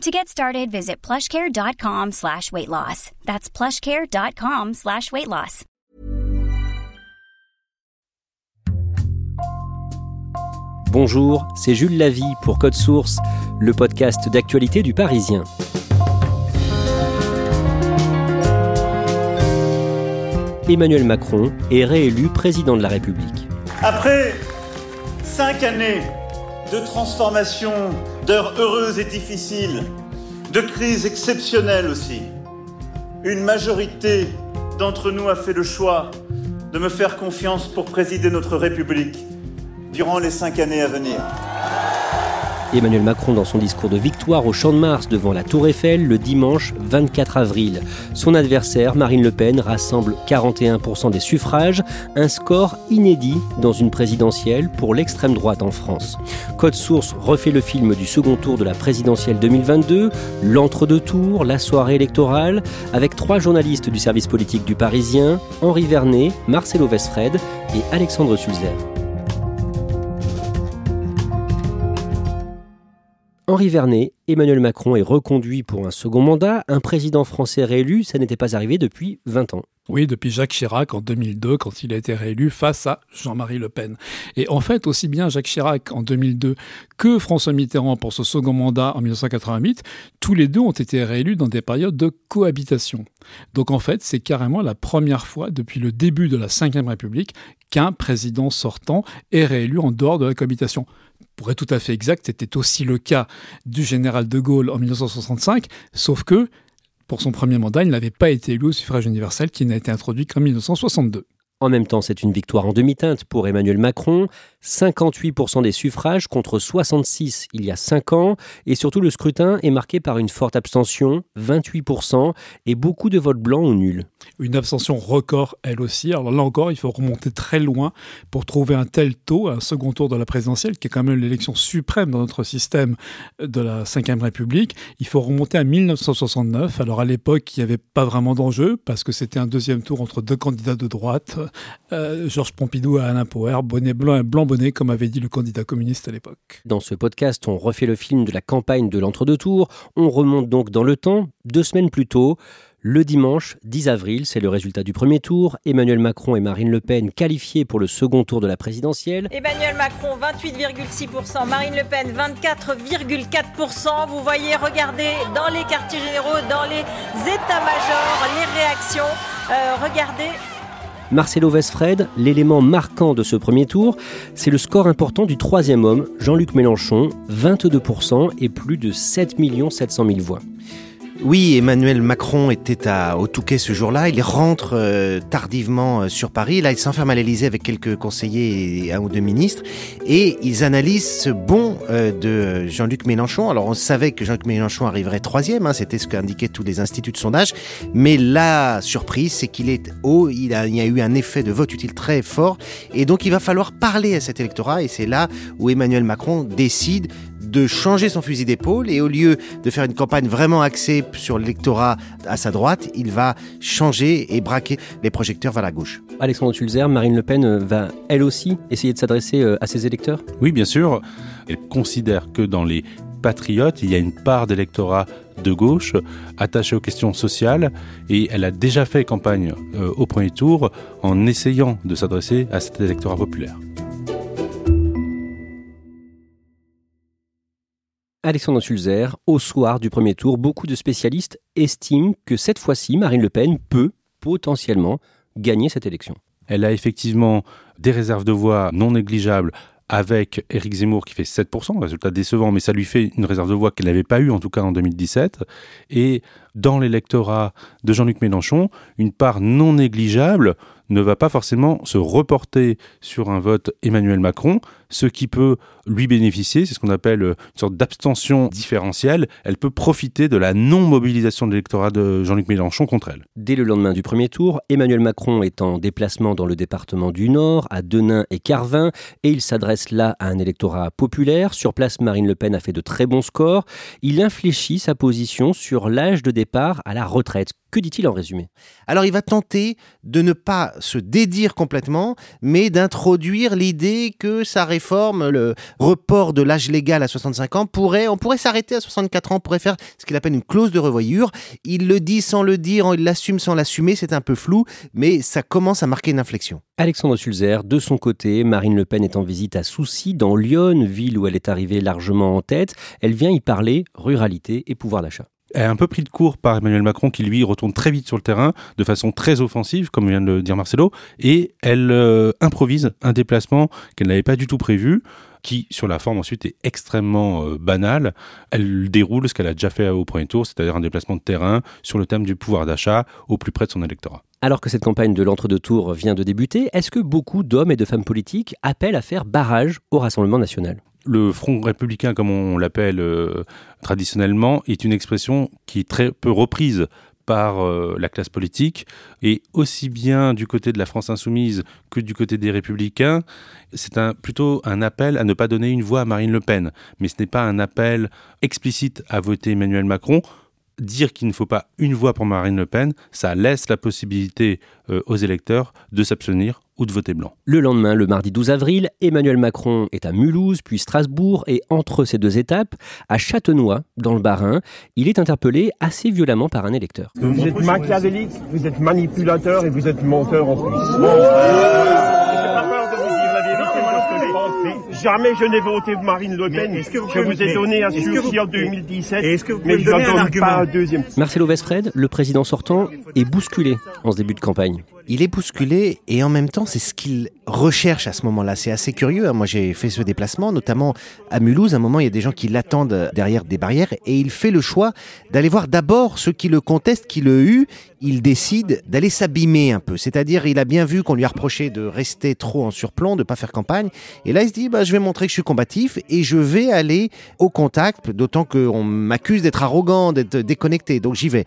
To get started, visit plushcare.com slash weight loss. That's plushcare.com slash weight loss. Bonjour, c'est Jules Lavie pour Code Source, le podcast d'actualité du Parisien. Emmanuel Macron est réélu président de la République. Après cinq années de transformation, d'heures heureuses et difficiles, de crises exceptionnelles aussi, une majorité d'entre nous a fait le choix de me faire confiance pour présider notre République durant les cinq années à venir. Emmanuel Macron dans son discours de victoire au Champ de Mars devant la Tour Eiffel le dimanche 24 avril. Son adversaire, Marine Le Pen, rassemble 41% des suffrages, un score inédit dans une présidentielle pour l'extrême droite en France. Code Source refait le film du second tour de la présidentielle 2022, l'entre-deux tours, la soirée électorale, avec trois journalistes du service politique du Parisien, Henri Vernet, Marcelo Vesfred et Alexandre Sulzer. Henri Vernet, Emmanuel Macron est reconduit pour un second mandat. Un président français réélu, ça n'était pas arrivé depuis 20 ans. Oui, depuis Jacques Chirac en 2002, quand il a été réélu face à Jean-Marie Le Pen. Et en fait, aussi bien Jacques Chirac en 2002 que François Mitterrand pour ce second mandat en 1988, tous les deux ont été réélus dans des périodes de cohabitation. Donc en fait, c'est carrément la première fois depuis le début de la Ve République qu'un président sortant est réélu en dehors de la cohabitation pour être tout à fait exact, c'était aussi le cas du général de Gaulle en 1965, sauf que pour son premier mandat, il n'avait pas été élu au suffrage universel qui n'a été introduit qu'en 1962. En même temps, c'est une victoire en demi-teinte pour Emmanuel Macron. 58% des suffrages contre 66 il y a 5 ans. Et surtout, le scrutin est marqué par une forte abstention, 28%, et beaucoup de votes blancs ou nuls. Une abstention record, elle aussi. Alors là encore, il faut remonter très loin pour trouver un tel taux, un second tour de la présidentielle, qui est quand même l'élection suprême dans notre système de la Ve République. Il faut remonter à 1969. Alors à l'époque, il n'y avait pas vraiment d'enjeu, parce que c'était un deuxième tour entre deux candidats de droite euh, Georges Pompidou à Alain Poher, bonnet blanc et blanc bonnet, comme avait dit le candidat communiste à l'époque. Dans ce podcast, on refait le film de la campagne de l'entre-deux tours. On remonte donc dans le temps, deux semaines plus tôt. Le dimanche 10 avril, c'est le résultat du premier tour. Emmanuel Macron et Marine Le Pen qualifiés pour le second tour de la présidentielle. Emmanuel Macron 28,6%, Marine Le Pen 24,4%. Vous voyez, regardez dans les quartiers généraux, dans les états-majors, les réactions. Euh, regardez Marcelo Vesfred, l'élément marquant de ce premier tour, c'est le score important du troisième homme, Jean-Luc Mélenchon, 22% et plus de 7 700 000 voix. Oui, Emmanuel Macron était à, au Touquet ce jour-là. Il rentre euh, tardivement euh, sur Paris. Là, il s'enferme à l'Elysée avec quelques conseillers et un ou deux ministres. Et ils analysent ce bon euh, de Jean-Luc Mélenchon. Alors, on savait que Jean-Luc Mélenchon arriverait troisième. Hein, C'était ce qu'indiquaient tous les instituts de sondage. Mais la surprise, c'est qu'il est haut. Il, il y a eu un effet de vote utile très fort. Et donc, il va falloir parler à cet électorat. Et c'est là où Emmanuel Macron décide de changer son fusil d'épaule et au lieu de faire une campagne vraiment axée sur l'électorat à sa droite, il va changer et braquer les projecteurs vers la gauche. Alexandre Tulzer, Marine Le Pen va elle aussi essayer de s'adresser euh, à ses électeurs? Oui, bien sûr. Elle considère que dans les patriotes, il y a une part d'électorat de gauche attachée aux questions sociales et elle a déjà fait campagne euh, au premier tour en essayant de s'adresser à cet électorat populaire. Alexandre Sulzer, au soir du premier tour, beaucoup de spécialistes estiment que cette fois-ci, Marine Le Pen peut potentiellement gagner cette élection. Elle a effectivement des réserves de voix non négligeables avec Éric Zemmour qui fait 7%, résultat décevant, mais ça lui fait une réserve de voix qu'elle n'avait pas eue en tout cas en 2017. Et dans l'électorat de Jean-Luc Mélenchon, une part non négligeable ne va pas forcément se reporter sur un vote Emmanuel Macron, ce qui peut lui bénéficier, c'est ce qu'on appelle une sorte d'abstention différentielle, elle peut profiter de la non-mobilisation de l'électorat de Jean-Luc Mélenchon contre elle. Dès le lendemain du premier tour, Emmanuel Macron est en déplacement dans le département du Nord, à Denain et Carvin, et il s'adresse là à un électorat populaire. Sur place, Marine Le Pen a fait de très bons scores. Il infléchit sa position sur l'âge de départ à la retraite. Que dit-il en résumé? Alors il va tenter de ne pas se dédire complètement, mais d'introduire l'idée que sa réforme, le report de l'âge légal à 65 ans, pourrait, on pourrait s'arrêter à 64 ans, on pourrait faire ce qu'il appelle une clause de revoyure. Il le dit sans le dire, il l'assume sans l'assumer, c'est un peu flou, mais ça commence à marquer une inflexion. Alexandre Sulzer, de son côté, Marine Le Pen est en visite à Soucy, dans Lyon, ville où elle est arrivée largement en tête. Elle vient y parler ruralité et pouvoir d'achat est un peu pris de court par Emmanuel Macron qui lui retourne très vite sur le terrain de façon très offensive comme vient de le dire Marcelo et elle euh, improvise un déplacement qu'elle n'avait pas du tout prévu qui sur la forme ensuite est extrêmement euh, banal. Elle déroule ce qu'elle a déjà fait au premier tour, c'est-à-dire un déplacement de terrain sur le thème du pouvoir d'achat au plus près de son électorat. Alors que cette campagne de l'entre-deux tours vient de débuter, est-ce que beaucoup d'hommes et de femmes politiques appellent à faire barrage au Rassemblement national? Le Front républicain, comme on l'appelle euh, traditionnellement, est une expression qui est très peu reprise par euh, la classe politique, et aussi bien du côté de la France insoumise que du côté des républicains, c'est plutôt un appel à ne pas donner une voix à Marine Le Pen. Mais ce n'est pas un appel explicite à voter Emmanuel Macron. Dire qu'il ne faut pas une voix pour Marine Le Pen, ça laisse la possibilité euh, aux électeurs de s'abstenir de voter blanc. Le lendemain, le mardi 12 avril, Emmanuel Macron est à Mulhouse, puis Strasbourg, et entre ces deux étapes, à Châtenois, dans le Bas-Rhin, il est interpellé assez violemment par un électeur. Vous êtes machiavélique, vous êtes manipulateur et vous êtes menteur en plus. Jamais je n'ai voté Marine Le Pen. Que vous je vous ai donné un sursis en 2017, mais je ne donne pas un deuxième. Marcelo Westfred, le président sortant, est bousculé en ce début de campagne il est bousculé et en même temps, c'est ce qu'il recherche à ce moment-là. C'est assez curieux. Hein. Moi, j'ai fait ce déplacement, notamment à Mulhouse. À un moment, il y a des gens qui l'attendent derrière des barrières et il fait le choix d'aller voir d'abord ceux qui le contestent, qui le eu. Il décide d'aller s'abîmer un peu. C'est-à-dire, il a bien vu qu'on lui a reproché de rester trop en surplomb, de pas faire campagne. Et là, il se dit, bah, je vais montrer que je suis combatif et je vais aller au contact, d'autant qu'on m'accuse d'être arrogant, d'être déconnecté. Donc, j'y vais.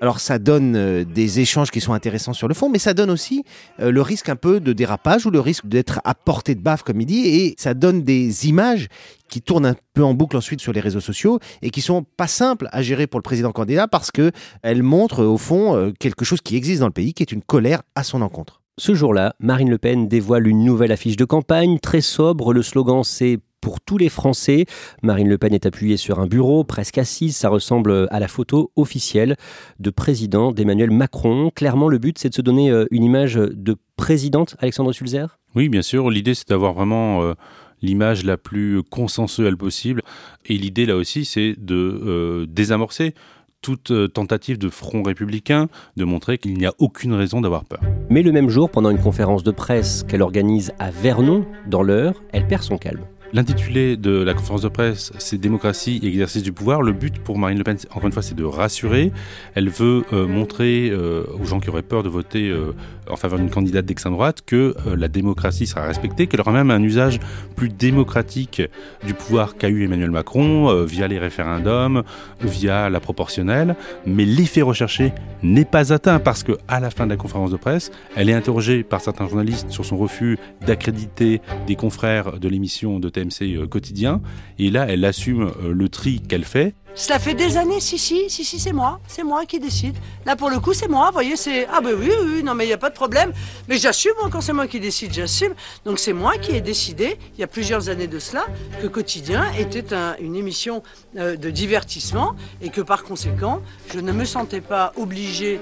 Alors, ça donne euh, des échanges qui sont intéressants sur le fond, mais ça donne aussi euh, le risque un peu de dérapage ou le risque d'être à portée de baffe, comme il dit, et ça donne des images qui tournent un peu en boucle ensuite sur les réseaux sociaux et qui sont pas simples à gérer pour le président candidat parce que elles montrent au fond euh, quelque chose qui existe dans le pays, qui est une colère à son encontre. Ce jour-là, Marine Le Pen dévoile une nouvelle affiche de campagne, très sobre. Le slogan c'est pour tous les Français. Marine Le Pen est appuyée sur un bureau, presque assise. Ça ressemble à la photo officielle de président d'Emmanuel Macron. Clairement, le but, c'est de se donner euh, une image de présidente, Alexandre Sulzer? Oui, bien sûr. L'idée, c'est d'avoir vraiment... Euh, l'image la plus consensuelle possible. Et l'idée là aussi, c'est de euh, désamorcer toute tentative de front républicain de montrer qu'il n'y a aucune raison d'avoir peur. Mais le même jour, pendant une conférence de presse qu'elle organise à Vernon, dans l'heure, elle perd son calme. L'intitulé de la conférence de presse, c'est Démocratie et exercice du pouvoir. Le but pour Marine Le Pen, encore une fois, c'est de rassurer. Elle veut euh, montrer euh, aux gens qui auraient peur de voter euh, en faveur d'une candidate d'extrême droite que la démocratie sera respectée, qu'elle aura même un usage plus démocratique du pouvoir qu'a eu Emmanuel Macron via les référendums, via la proportionnelle. Mais l'effet recherché n'est pas atteint parce que à la fin de la conférence de presse, elle est interrogée par certains journalistes sur son refus d'accréditer des confrères de l'émission de TMC euh, quotidien. Et là, elle assume euh, le tri qu'elle fait. Cela fait des années, si, si, si, si, c'est moi, c'est moi qui décide. Là, pour le coup, c'est moi, vous voyez, c'est... Ah ben oui, oui, non, mais il n'y a pas de problème. Mais j'assume, quand c'est moi qui décide, j'assume. Donc c'est moi qui ai décidé, il y a plusieurs années de cela, que Quotidien était une émission euh, de divertissement et que par conséquent, je ne me sentais pas obligé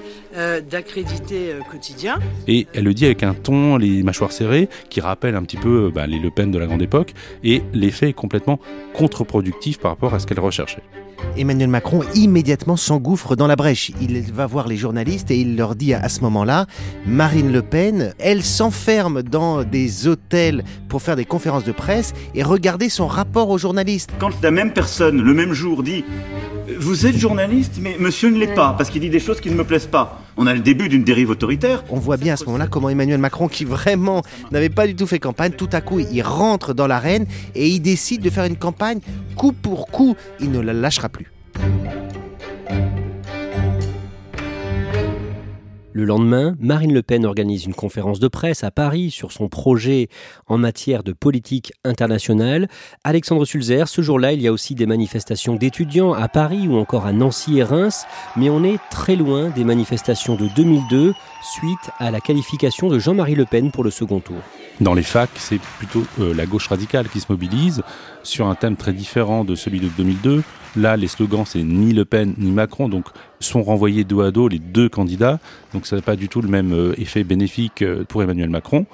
d'accréditer Quotidien. Et elle le dit avec un ton, les mâchoires serrées, qui rappelle un petit peu bah, les Le Pen de la grande époque et l'effet est complètement contre-productif par rapport à ce qu'elle recherchait. Emmanuel Macron immédiatement s'engouffre dans la brèche. Il va voir les journalistes et il leur dit à ce moment-là, Marine Le Pen, elle s'enferme dans des hôtels pour faire des conférences de presse et regarder son rapport aux journalistes. Quand la même personne, le même jour, dit vous êtes journaliste, mais monsieur ne l'est pas, parce qu'il dit des choses qui ne me plaisent pas. On a le début d'une dérive autoritaire. On voit bien à ce moment-là comment Emmanuel Macron, qui vraiment n'avait pas du tout fait campagne, tout à coup, il rentre dans l'arène et il décide de faire une campagne coup pour coup. Il ne la lâchera plus. Le lendemain, Marine Le Pen organise une conférence de presse à Paris sur son projet en matière de politique internationale. Alexandre Sulzer, ce jour-là, il y a aussi des manifestations d'étudiants à Paris ou encore à Nancy et Reims, mais on est très loin des manifestations de 2002 suite à la qualification de Jean-Marie Le Pen pour le second tour. Dans les facs, c'est plutôt euh, la gauche radicale qui se mobilise sur un thème très différent de celui de 2002. Là, les slogans, c'est ni Le Pen ni Macron, donc sont renvoyés dos à dos les deux candidats. Donc ça n'a pas du tout le même euh, effet bénéfique euh, pour Emmanuel Macron.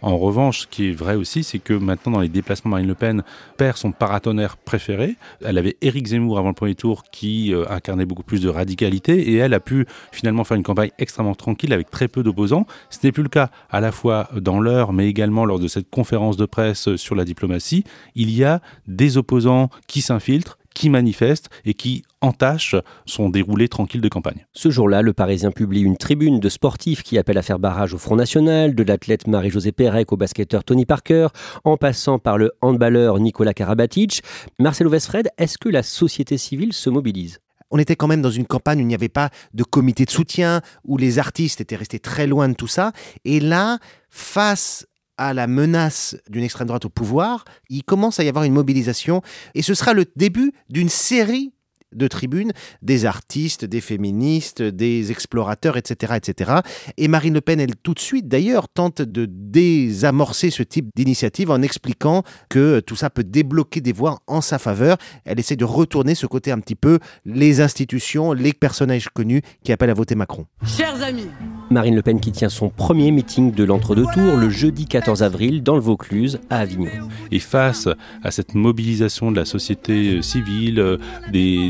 En revanche, ce qui est vrai aussi, c'est que maintenant, dans les déplacements, Marine Le Pen perd son paratonnerre préféré. Elle avait Éric Zemmour avant le premier tour qui euh, incarnait beaucoup plus de radicalité et elle a pu finalement faire une campagne extrêmement tranquille avec très peu d'opposants. Ce n'est plus le cas à la fois dans l'heure, mais également lors de cette conférence de presse sur la diplomatie. Il y a des opposants qui s'infiltrent, qui manifestent et qui entachent son déroulé tranquille de campagne. Ce jour-là, le Parisien publie une tribune de sportifs qui appelle à faire barrage au Front National, de l'athlète Marie-Josée Pérec au basketteur Tony Parker, en passant par le handballeur Nicolas Karabatic. Marcelo Vesfred, est-ce que la société civile se mobilise? On était quand même dans une campagne où il n'y avait pas de comité de soutien, où les artistes étaient restés très loin de tout ça. Et là, face à la menace d'une extrême droite au pouvoir, il commence à y avoir une mobilisation. Et ce sera le début d'une série de tribunes, des artistes, des féministes, des explorateurs, etc., etc. Et Marine Le Pen, elle, tout de suite, d'ailleurs, tente de désamorcer ce type d'initiative en expliquant que tout ça peut débloquer des voix en sa faveur. Elle essaie de retourner ce côté un petit peu les institutions, les personnages connus qui appellent à voter Macron. Chers amis, Marine Le Pen qui tient son premier meeting de l'entre-deux tours le jeudi 14 avril dans le Vaucluse à Avignon. Et face à cette mobilisation de la société euh, civile, euh,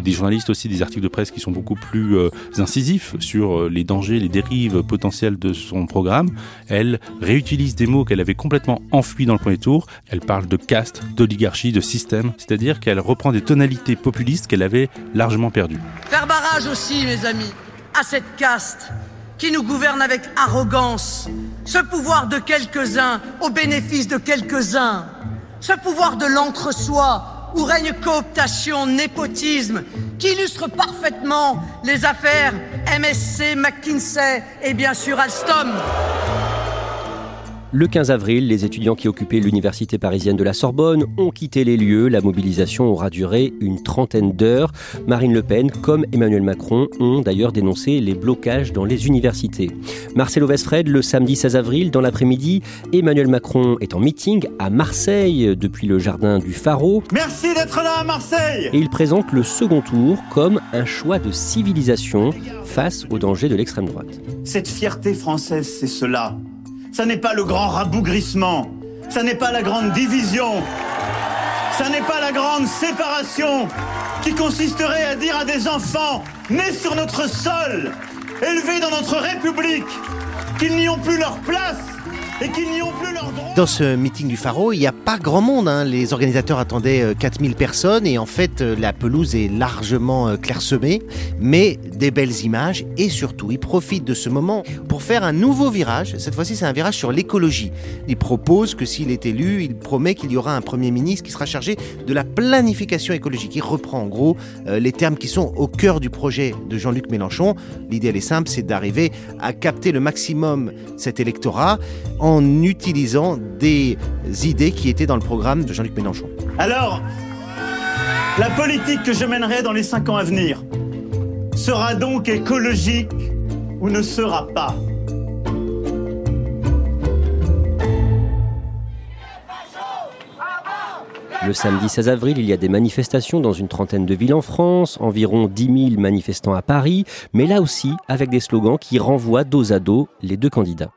des, journalistes aussi, des articles de presse qui sont beaucoup plus euh, incisifs sur les dangers, les dérives potentielles de son programme, elle réutilise des mots qu'elle avait complètement enfouis dans le premier tour. Elle parle de caste, d'oligarchie, de système, c'est-à-dire qu'elle reprend des tonalités populistes qu'elle avait largement perdues. Faire barrage aussi, mes amis, à cette caste qui nous gouverne avec arrogance, ce pouvoir de quelques-uns au bénéfice de quelques-uns, ce pouvoir de l'entre-soi où règne cooptation, népotisme, qui illustre parfaitement les affaires MSC, McKinsey et bien sûr Alstom. Le 15 avril, les étudiants qui occupaient l'université parisienne de la Sorbonne ont quitté les lieux. La mobilisation aura duré une trentaine d'heures. Marine Le Pen, comme Emmanuel Macron, ont d'ailleurs dénoncé les blocages dans les universités. Marcelo Vesfred, le samedi 16 avril, dans l'après-midi, Emmanuel Macron est en meeting à Marseille depuis le jardin du Pharaon. Merci d'être là à Marseille Et il présente le second tour comme un choix de civilisation face aux dangers de l'extrême droite. Cette fierté française, c'est cela ça n'est pas le grand rabougrissement, ça n'est pas la grande division, ça n'est pas la grande séparation qui consisterait à dire à des enfants nés sur notre sol, élevés dans notre République, qu'ils n'y ont plus leur place et qu'ils n'y ont plus leur droit. Dans ce meeting du Faro, il n'y a pas grand monde. Hein. Les organisateurs attendaient 4000 euh, personnes et en fait, euh, la pelouse est largement euh, clairsemée, mais des belles images et surtout, ils profitent de ce moment pour faire un nouveau virage. Cette fois-ci, c'est un virage sur l'écologie. Il propose que s'il est élu, il promet qu'il y aura un Premier ministre qui sera chargé de la planification écologique. Il reprend en gros les termes qui sont au cœur du projet de Jean-Luc Mélenchon. L'idée, elle est simple, c'est d'arriver à capter le maximum cet électorat en utilisant des idées qui étaient dans le programme de Jean-Luc Mélenchon. Alors, la politique que je mènerai dans les cinq ans à venir sera donc écologique ou ne sera pas? Le samedi 16 avril, il y a des manifestations dans une trentaine de villes en France, environ 10 000 manifestants à Paris, mais là aussi avec des slogans qui renvoient dos à dos les deux candidats.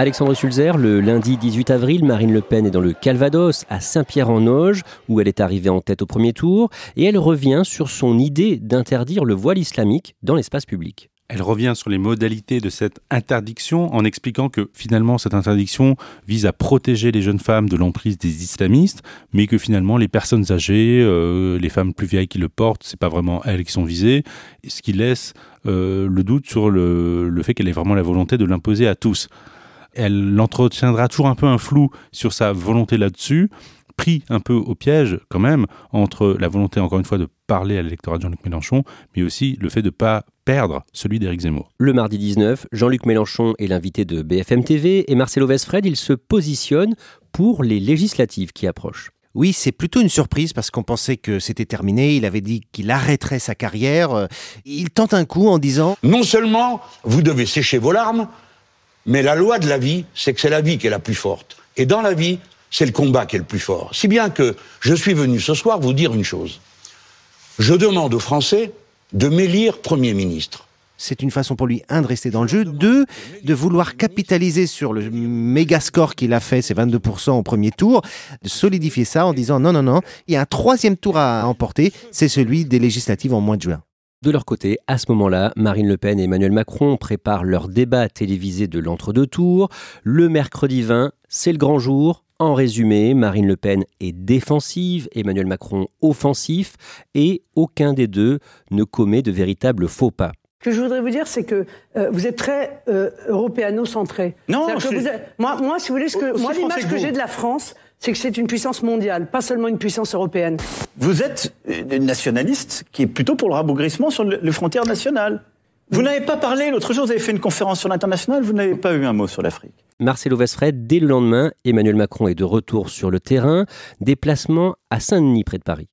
Alexandre Sulzer, le lundi 18 avril, Marine Le Pen est dans le Calvados, à Saint-Pierre-en-Auge, où elle est arrivée en tête au premier tour, et elle revient sur son idée d'interdire le voile islamique dans l'espace public. Elle revient sur les modalités de cette interdiction en expliquant que finalement cette interdiction vise à protéger les jeunes femmes de l'emprise des islamistes, mais que finalement les personnes âgées, euh, les femmes plus vieilles qui le portent, c'est pas vraiment elles qui sont visées, ce qui laisse euh, le doute sur le, le fait qu'elle ait vraiment la volonté de l'imposer à tous elle entretiendra toujours un peu un flou sur sa volonté là-dessus, pris un peu au piège quand même entre la volonté encore une fois de parler à l'électorat de Jean-Luc Mélenchon, mais aussi le fait de ne pas perdre celui d'Éric Zemmour. Le mardi 19, Jean-Luc Mélenchon est l'invité de BFM TV et Marcelo Vesfred, il se positionne pour les législatives qui approchent. Oui, c'est plutôt une surprise parce qu'on pensait que c'était terminé. Il avait dit qu'il arrêterait sa carrière. Il tente un coup en disant ⁇ Non seulement vous devez sécher vos larmes, mais la loi de la vie, c'est que c'est la vie qui est la plus forte. Et dans la vie, c'est le combat qui est le plus fort. Si bien que je suis venu ce soir vous dire une chose. Je demande aux Français de m'élire Premier ministre. C'est une façon pour lui, un, de rester dans le jeu, deux, de vouloir capitaliser sur le méga score qu'il a fait, c'est 22% au premier tour, de solidifier ça en disant non, non, non, il y a un troisième tour à emporter, c'est celui des législatives en mois de juin. De leur côté, à ce moment-là, Marine Le Pen et Emmanuel Macron préparent leur débat télévisé de l'entre-deux tours. Le mercredi 20, c'est le grand jour. En résumé, Marine Le Pen est défensive, Emmanuel Macron offensif, et aucun des deux ne commet de véritables faux pas. Ce que je voudrais vous dire, c'est que euh, vous êtes très euh, européano-centré. Non, C'est-à-dire que je- vous êtes- moi, moi, si vous voulez, ce que, Aussi moi, l'image que j'ai de la France, c'est que c'est une puissance mondiale, pas seulement une puissance européenne. Vous êtes une nationaliste qui est plutôt pour le rabougrissement sur le- les frontières nationales. Vous n'avez pas parlé, l'autre jour, vous avez fait une conférence sur l'international, vous n'avez pas eu un mot sur l'Afrique. Marcelo Vesfred, dès le lendemain, Emmanuel Macron est de retour sur le terrain, déplacement à Saint-Denis près de Paris.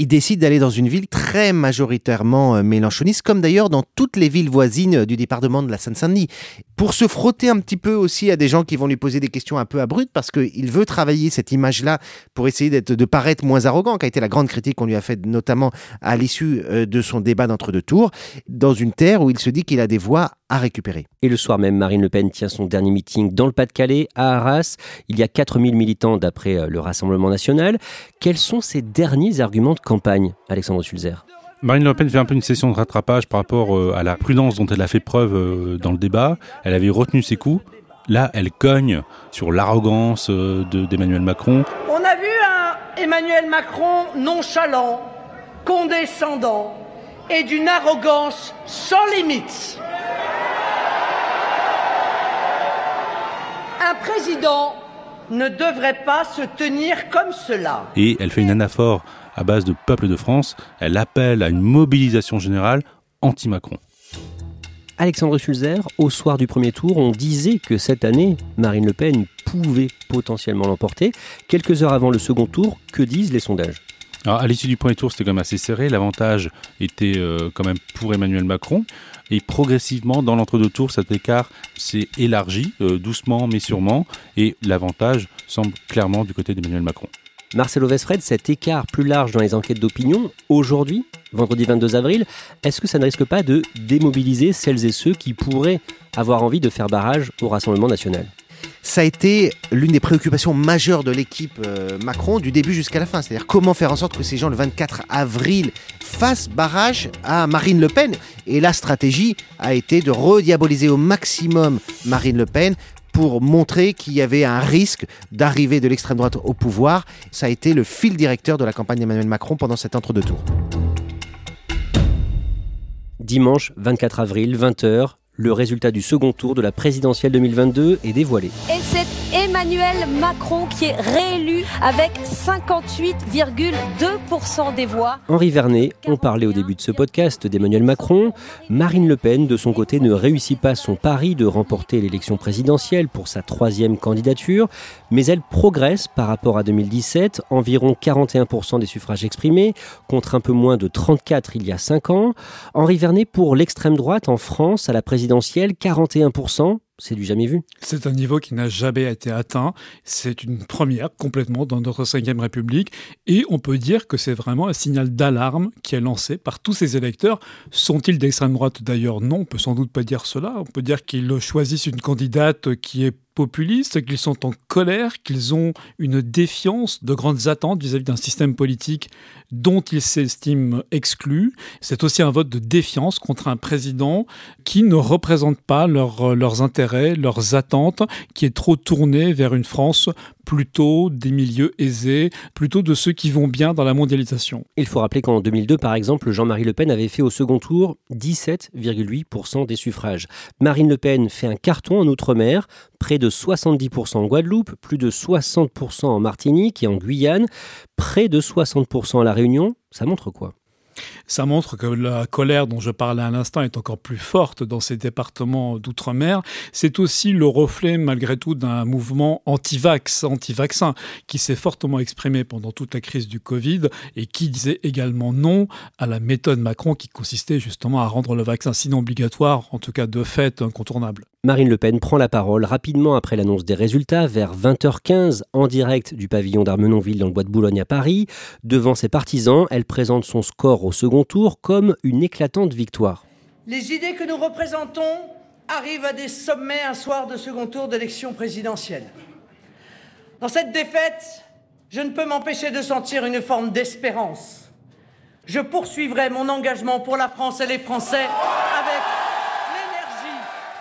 Il décide d'aller dans une ville très majoritairement euh, mélenchoniste, comme d'ailleurs dans toutes les villes voisines euh, du département de la Seine-Saint-Denis, pour se frotter un petit peu aussi à des gens qui vont lui poser des questions un peu abruptes, parce qu'il veut travailler cette image-là pour essayer de paraître moins arrogant, qui a été la grande critique qu'on lui a faite notamment à l'issue euh, de son débat d'entre-deux tours, dans une terre où il se dit qu'il a des voix à récupérer. Et le soir même, Marine Le Pen tient son dernier meeting dans le Pas-de-Calais, à Arras. Il y a 4000 militants d'après euh, le Rassemblement national. Quels sont ses derniers arguments de campagne, Alexandre Sulzer? Marine Le Pen fait un peu une session de rattrapage par rapport euh, à la prudence dont elle a fait preuve euh, dans le débat. Elle avait retenu ses coups. Là, elle cogne sur l'arrogance de- d'Emmanuel Macron. On a vu un Emmanuel Macron nonchalant, condescendant et d'une arrogance sans limite. Un président ne devrait pas se tenir comme cela. Et elle fait une anaphore à base de peuple de France. Elle appelle à une mobilisation générale anti-Macron. Alexandre Sulzer, au soir du premier tour, on disait que cette année, Marine Le Pen pouvait potentiellement l'emporter. Quelques heures avant le second tour, que disent les sondages? Alors, à l'issue du premier tour, c'était quand même assez serré. L'avantage était euh, quand même pour Emmanuel Macron. Et progressivement, dans l'entre-deux tours, cet écart s'est élargi, euh, doucement mais sûrement. Et l'avantage semble clairement du côté d'Emmanuel Macron. Marcelo Vesfred, cet écart plus large dans les enquêtes d'opinion, aujourd'hui, vendredi 22 avril, est-ce que ça ne risque pas de démobiliser celles et ceux qui pourraient avoir envie de faire barrage au Rassemblement national? Ça a été l'une des préoccupations majeures de l'équipe euh, Macron du début jusqu'à la fin. C'est-à-dire comment faire en sorte que ces gens, le 24 avril, fassent barrage à Marine Le Pen. Et la stratégie a été de rediaboliser au maximum Marine Le Pen pour montrer qu'il y avait un risque d'arriver de l'extrême droite au pouvoir. Ça a été le fil directeur de la campagne d'Emmanuel Macron pendant cet entre-deux tours. Dimanche 24 avril, 20h, le résultat du second tour de la présidentielle 2022 est dévoilé. Emmanuel Macron qui est réélu avec 58,2% des voix. Henri Vernet, on parlait au début de ce podcast d'Emmanuel Macron. Marine Le Pen, de son côté, ne réussit pas son pari de remporter l'élection présidentielle pour sa troisième candidature, mais elle progresse par rapport à 2017, environ 41% des suffrages exprimés, contre un peu moins de 34 il y a 5 ans. Henri Vernet, pour l'extrême droite en France, à la présidentielle, 41%, c'est du jamais vu. C'est un niveau qui n'a jamais été atteint. C'est une première complètement dans notre Ve République. Et on peut dire que c'est vraiment un signal d'alarme qui est lancé par tous ces électeurs. Sont-ils d'extrême droite? D'ailleurs, non, on peut sans doute pas dire cela. On peut dire qu'ils choisissent une candidate qui est populistes, qu'ils sont en colère, qu'ils ont une défiance, de grandes attentes vis-à-vis d'un système politique dont ils s'estiment exclus. C'est aussi un vote de défiance contre un président qui ne représente pas leurs intérêts, leurs attentes, qui est trop tourné vers une France plutôt des milieux aisés, plutôt de ceux qui vont bien dans la mondialisation. Il faut rappeler qu'en 2002, par exemple, Jean-Marie Le Pen avait fait au second tour 17,8% des suffrages. Marine Le Pen fait un carton en Outre-mer, près de 70% en Guadeloupe, plus de 60% en Martinique et en Guyane, près de 60% à La Réunion. Ça montre quoi? Ça montre que la colère dont je parlais à l'instant est encore plus forte dans ces départements d'outre-mer. C'est aussi le reflet, malgré tout, d'un mouvement anti-vax, anti-vaccin, qui s'est fortement exprimé pendant toute la crise du Covid et qui disait également non à la méthode Macron qui consistait justement à rendre le vaccin sinon obligatoire, en tout cas de fait incontournable. Marine Le Pen prend la parole rapidement après l'annonce des résultats, vers 20h15, en direct du pavillon d'Armenonville dans le bois de Boulogne à Paris. Devant ses partisans, elle présente son score au second tour comme une éclatante victoire. Les idées que nous représentons arrivent à des sommets un soir de second tour d'élection présidentielle. Dans cette défaite, je ne peux m'empêcher de sentir une forme d'espérance. Je poursuivrai mon engagement pour la France et les Français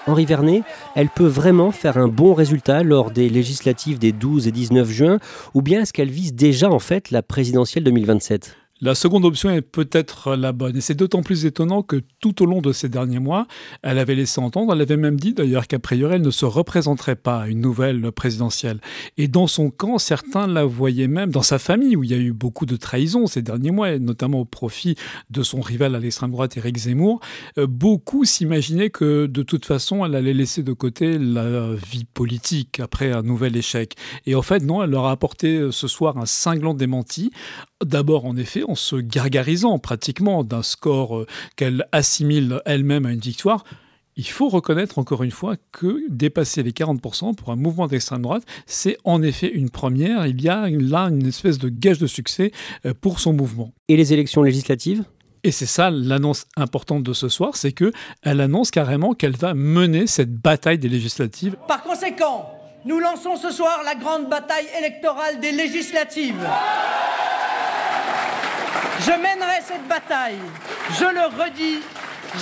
Henri Vernet, elle peut vraiment faire un bon résultat lors des législatives des 12 et 19 juin, ou bien est-ce qu'elle vise déjà en fait la présidentielle 2027 la seconde option est peut-être la bonne. Et c'est d'autant plus étonnant que tout au long de ces derniers mois, elle avait laissé entendre, elle avait même dit d'ailleurs qu'a priori elle ne se représenterait pas à une nouvelle présidentielle. Et dans son camp, certains la voyaient même dans sa famille, où il y a eu beaucoup de trahisons ces derniers mois, notamment au profit de son rival à l'extrême droite, Éric Zemmour. Euh, beaucoup s'imaginaient que de toute façon, elle allait laisser de côté la vie politique après un nouvel échec. Et en fait, non, elle leur a apporté euh, ce soir un cinglant démenti. D'abord, en effet, en se gargarisant pratiquement d'un score euh, qu'elle assimile elle-même à une victoire, il faut reconnaître encore une fois que dépasser les 40% pour un mouvement d'extrême droite, c'est en effet une première. Il y a là une espèce de gage de succès euh, pour son mouvement. Et les élections législatives? Et c'est ça l'annonce importante de ce soir, c'est que elle annonce carrément qu'elle va mener cette bataille des législatives. Par conséquent, nous lançons ce soir la grande bataille électorale des législatives. Je mènerai cette bataille. Je le redis,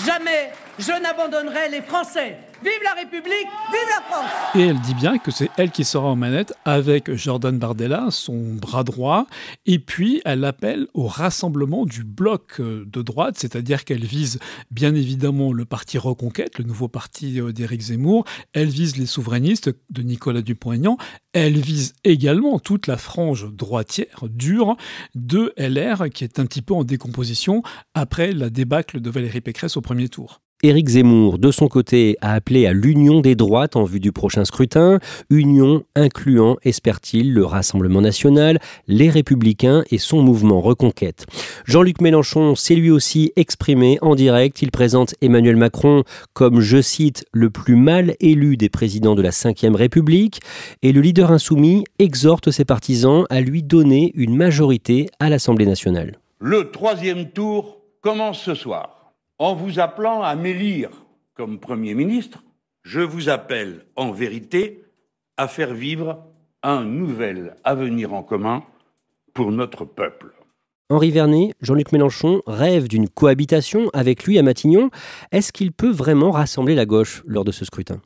jamais je n'abandonnerai les Français. Vive la République, vive la France. Et elle dit bien que c'est elle qui sera en manette avec Jordan Bardella, son bras droit, et puis elle appelle au rassemblement du bloc euh, de droite, c'est-à-dire qu'elle vise bien évidemment le parti Reconquête, le nouveau parti euh, d'Éric Zemmour, elle vise les souverainistes de Nicolas Dupont-Aignan, elle vise également toute la frange droitière dure de LR qui est un petit peu en décomposition après la débâcle de Valérie Pécresse au premier tour. Éric Zemmour, de son côté, a appelé à l'union des droites en vue du prochain scrutin, union incluant, espère-t-il, le Rassemblement national, les républicains et son mouvement Reconquête. Jean-Luc Mélenchon s'est lui aussi exprimé en direct. Il présente Emmanuel Macron comme, je cite, le plus mal élu des présidents de la Ve République, et le leader insoumis exhorte ses partisans à lui donner une majorité à l'Assemblée nationale. Le troisième tour commence ce soir. En vous appelant à m'élire comme Premier ministre, je vous appelle en vérité à faire vivre un nouvel avenir en commun pour notre peuple. Henri Vernet, Jean-Luc Mélenchon rêve d'une cohabitation avec lui à Matignon. Est-ce qu'il peut vraiment rassembler la gauche lors de ce scrutin?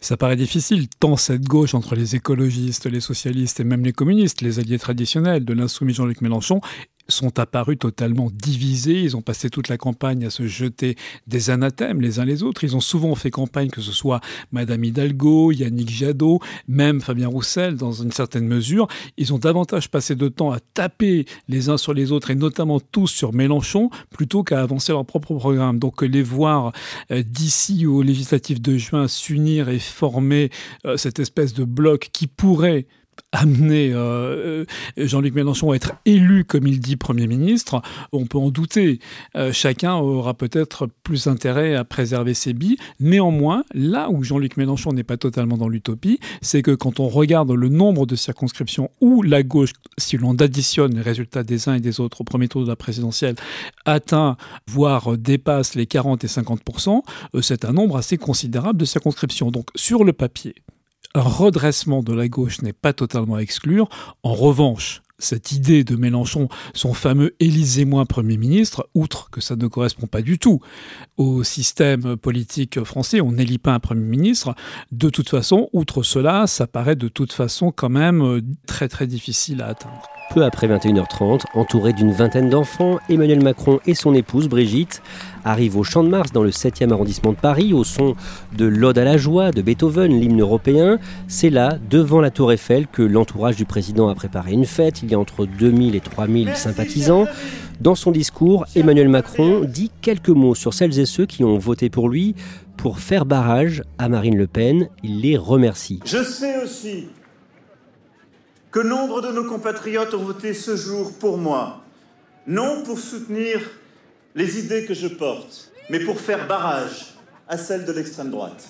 Ça paraît difficile, tant cette gauche entre les écologistes, les socialistes et même les communistes, les alliés traditionnels de l'insoumis Jean-Luc Mélenchon, sont apparus totalement divisés. Ils ont passé toute la campagne à se jeter des anathèmes les uns les autres. Ils ont souvent fait campagne, que ce soit Madame Hidalgo, Yannick Jadot, même Fabien Roussel, dans une certaine mesure. Ils ont davantage passé de temps à taper les uns sur les autres, et notamment tous sur Mélenchon, plutôt qu'à avancer leur propre programme. Donc les voir euh, d'ici aux législatives de juin s'unir et former euh, cette espèce de bloc qui pourrait amener euh, euh, Jean-Luc Mélenchon à être élu, comme il dit, Premier ministre, on peut en douter. Euh, chacun aura peut-être plus intérêt à préserver ses billes. Néanmoins, là où Jean-Luc Mélenchon n'est pas totalement dans l'utopie, c'est que quand on regarde le nombre de circonscriptions où la gauche, si l'on additionne les résultats des uns et des autres au premier tour de la présidentielle, atteint, voire dépasse les 40 et 50 c'est un nombre assez considérable de circonscriptions. Donc sur le papier, un redressement de la gauche n'est pas totalement à exclure. En revanche, cette idée de Mélenchon, son fameux Élysée-moi Premier ministre, outre que ça ne correspond pas du tout au système politique français, on n'élit pas un Premier ministre, de toute façon, outre cela, ça paraît de toute façon quand même euh, très très difficile à atteindre. Peu après 21h30, entouré d'une vingtaine d'enfants, Emmanuel Macron et son épouse Brigitte arrivent au Champ de Mars dans le 7e arrondissement de Paris au son de l'Ode à la joie de Beethoven, l'hymne européen. C'est là, devant la Tour Eiffel, que l'entourage du président a préparé une fête. Il y a entre 2000 et 3000 sympathisants. Dans son discours, Emmanuel Macron dit quelques mots sur celles et ceux qui ont voté pour lui pour faire barrage à Marine Le Pen. Il les remercie. Je sais aussi que nombre de nos compatriotes ont voté ce jour pour moi, non pour soutenir les idées que je porte, mais pour faire barrage à celles de l'extrême droite.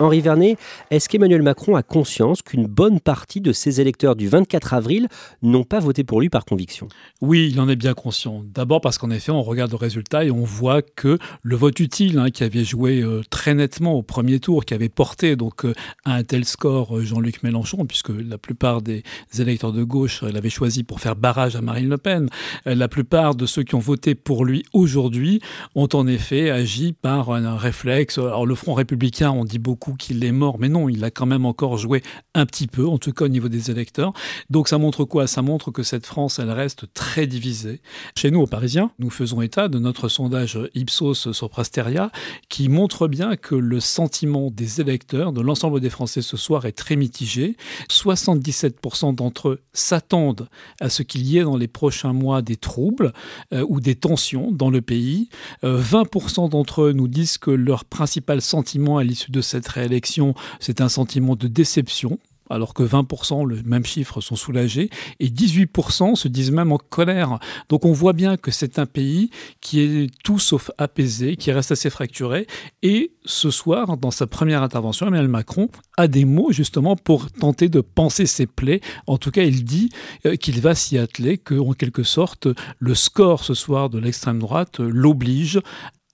Henri Vernet, est-ce qu'Emmanuel Macron a conscience qu'une bonne partie de ses électeurs du 24 avril n'ont pas voté pour lui par conviction? Oui, il en est bien conscient. D'abord parce qu'en effet, on regarde le résultat et on voit que le vote utile, hein, qui avait joué euh, très nettement au premier tour, qui avait porté donc euh, à un tel score euh, Jean-Luc Mélenchon, puisque la plupart des électeurs de gauche l'avaient choisi pour faire barrage à Marine Le Pen, la plupart de ceux qui ont voté pour lui aujourd'hui ont en effet agi par un réflexe. Alors le Front républicain, on dit beaucoup qu'il est mort, mais non, il a quand même encore joué un petit peu, en tout cas au niveau des électeurs. Donc ça montre quoi? Ça montre que cette France, elle reste très divisée. Chez nous, aux Parisiens, nous faisons état de notre sondage Ipsos sur Prasteria, qui montre bien que le sentiment des électeurs, de l'ensemble des Français ce soir, est très mitigé. 77% d'entre eux s'attendent à ce qu'il y ait dans les prochains mois des troubles euh, ou des tensions dans le pays. 20% euh, d'entre eux nous disent que leur principal sentiment à l'issue de cette réélection, c'est un sentiment de déception alors que 20%, le même chiffre, sont soulagés, et 18% se disent même en colère. Donc on voit bien que c'est un pays qui est tout sauf apaisé, qui reste assez fracturé, et ce soir, dans sa première intervention, Emmanuel Macron a des mots justement pour tenter de penser ses plaies. En tout cas, il dit euh, qu'il va s'y atteler, que en quelque sorte, le score ce soir de l'extrême droite l'oblige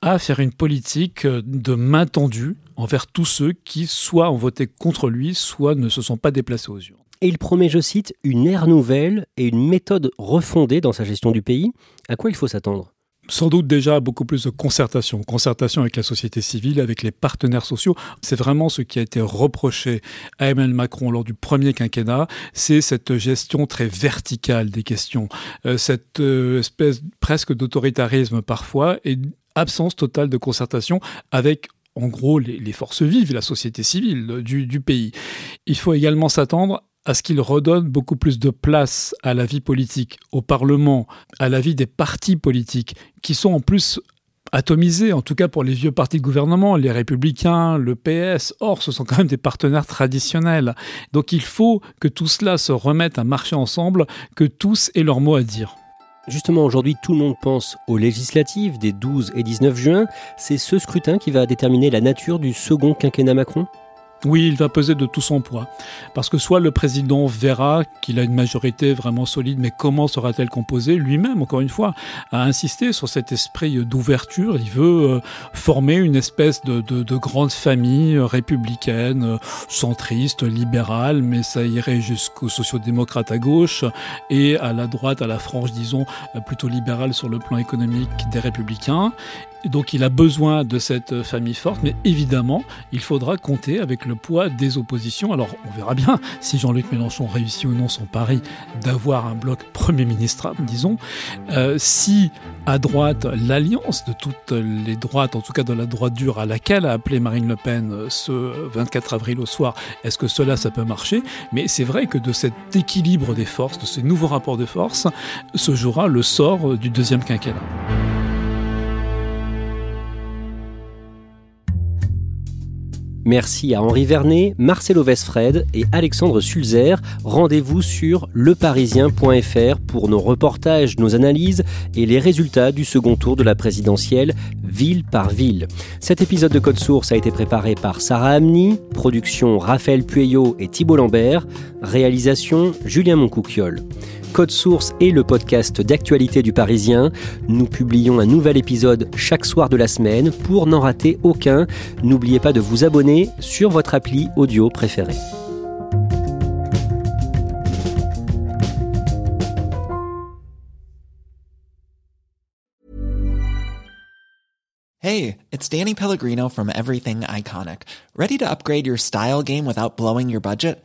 à faire une politique de main tendue envers tous ceux qui soit ont voté contre lui, soit ne se sont pas déplacés aux urnes. Et il promet, je cite, une ère nouvelle et une méthode refondée dans sa gestion du pays. À quoi il faut s'attendre? Sans doute déjà beaucoup plus de concertation, concertation avec la société civile, avec les partenaires sociaux. C'est vraiment ce qui a été reproché à Emmanuel Macron lors du premier quinquennat, c'est cette gestion très verticale des questions, euh, cette euh, espèce presque d'autoritarisme parfois et absence totale de concertation avec en gros les, forces vives, la société civile du, du pays. Il faut également s'attendre à ce qu'il redonne beaucoup plus de place à la vie politique, au Parlement, à la vie des partis politiques, qui sont en plus atomisés, en tout cas pour les vieux partis de gouvernement, les républicains, le PS. Or, ce sont quand même des partenaires traditionnels. Donc il faut que tout cela se remette à marcher ensemble, que tous aient leur mot à dire. Justement, aujourd'hui, tout le monde pense aux législatives des 12 et 19 juin. C'est ce scrutin qui va déterminer la nature du second quinquennat Macron? Oui, il va peser de tout son poids. Parce que soit le président verra qu'il a une majorité vraiment solide, mais comment sera-t-elle composée? Lui-même, encore une fois, a insisté sur cet esprit d'ouverture. Il veut euh, former une espèce de, de, grande famille républicaine, centriste, libérale, mais ça irait jusqu'aux sociodémocrates à gauche et à la droite, à la frange, disons, plutôt libérale sur le plan économique des républicains. Donc il a besoin de cette famille forte, mais évidemment, il faudra compter avec le poids des oppositions. Alors on verra bien si Jean-Luc Mélenchon réussit ou non son pari d'avoir un bloc Premier ministre, disons. Euh, si à droite, l'alliance de toutes les droites, en tout cas de la droite dure à laquelle a appelé Marine Le Pen euh, ce 24 avril au soir, est-ce que cela, ça peut marcher? Mais c'est vrai que de cet équilibre des forces, de ces nouveaux rapports de force, se jouera le sort du deuxième quinquennat. Merci à Henri Vernet, Marcelo Vesfred et Alexandre Sulzer. Rendez-vous sur leparisien.fr pour nos reportages, nos analyses et les résultats du second tour de la présidentielle, ville par ville. Cet épisode de Code Source a été préparé par Sarah Amni, production Raphaël Pueyo et Thibault Lambert, réalisation Julien Moncouquiole. Code Source est le podcast d'actualité du Parisien. Nous publions un nouvel épisode chaque soir de la semaine pour n'en rater aucun. N'oubliez pas de vous abonner sur votre appli audio préférée. Hey, it's Danny Pellegrino from Everything Iconic. Ready to upgrade your style game without blowing your budget?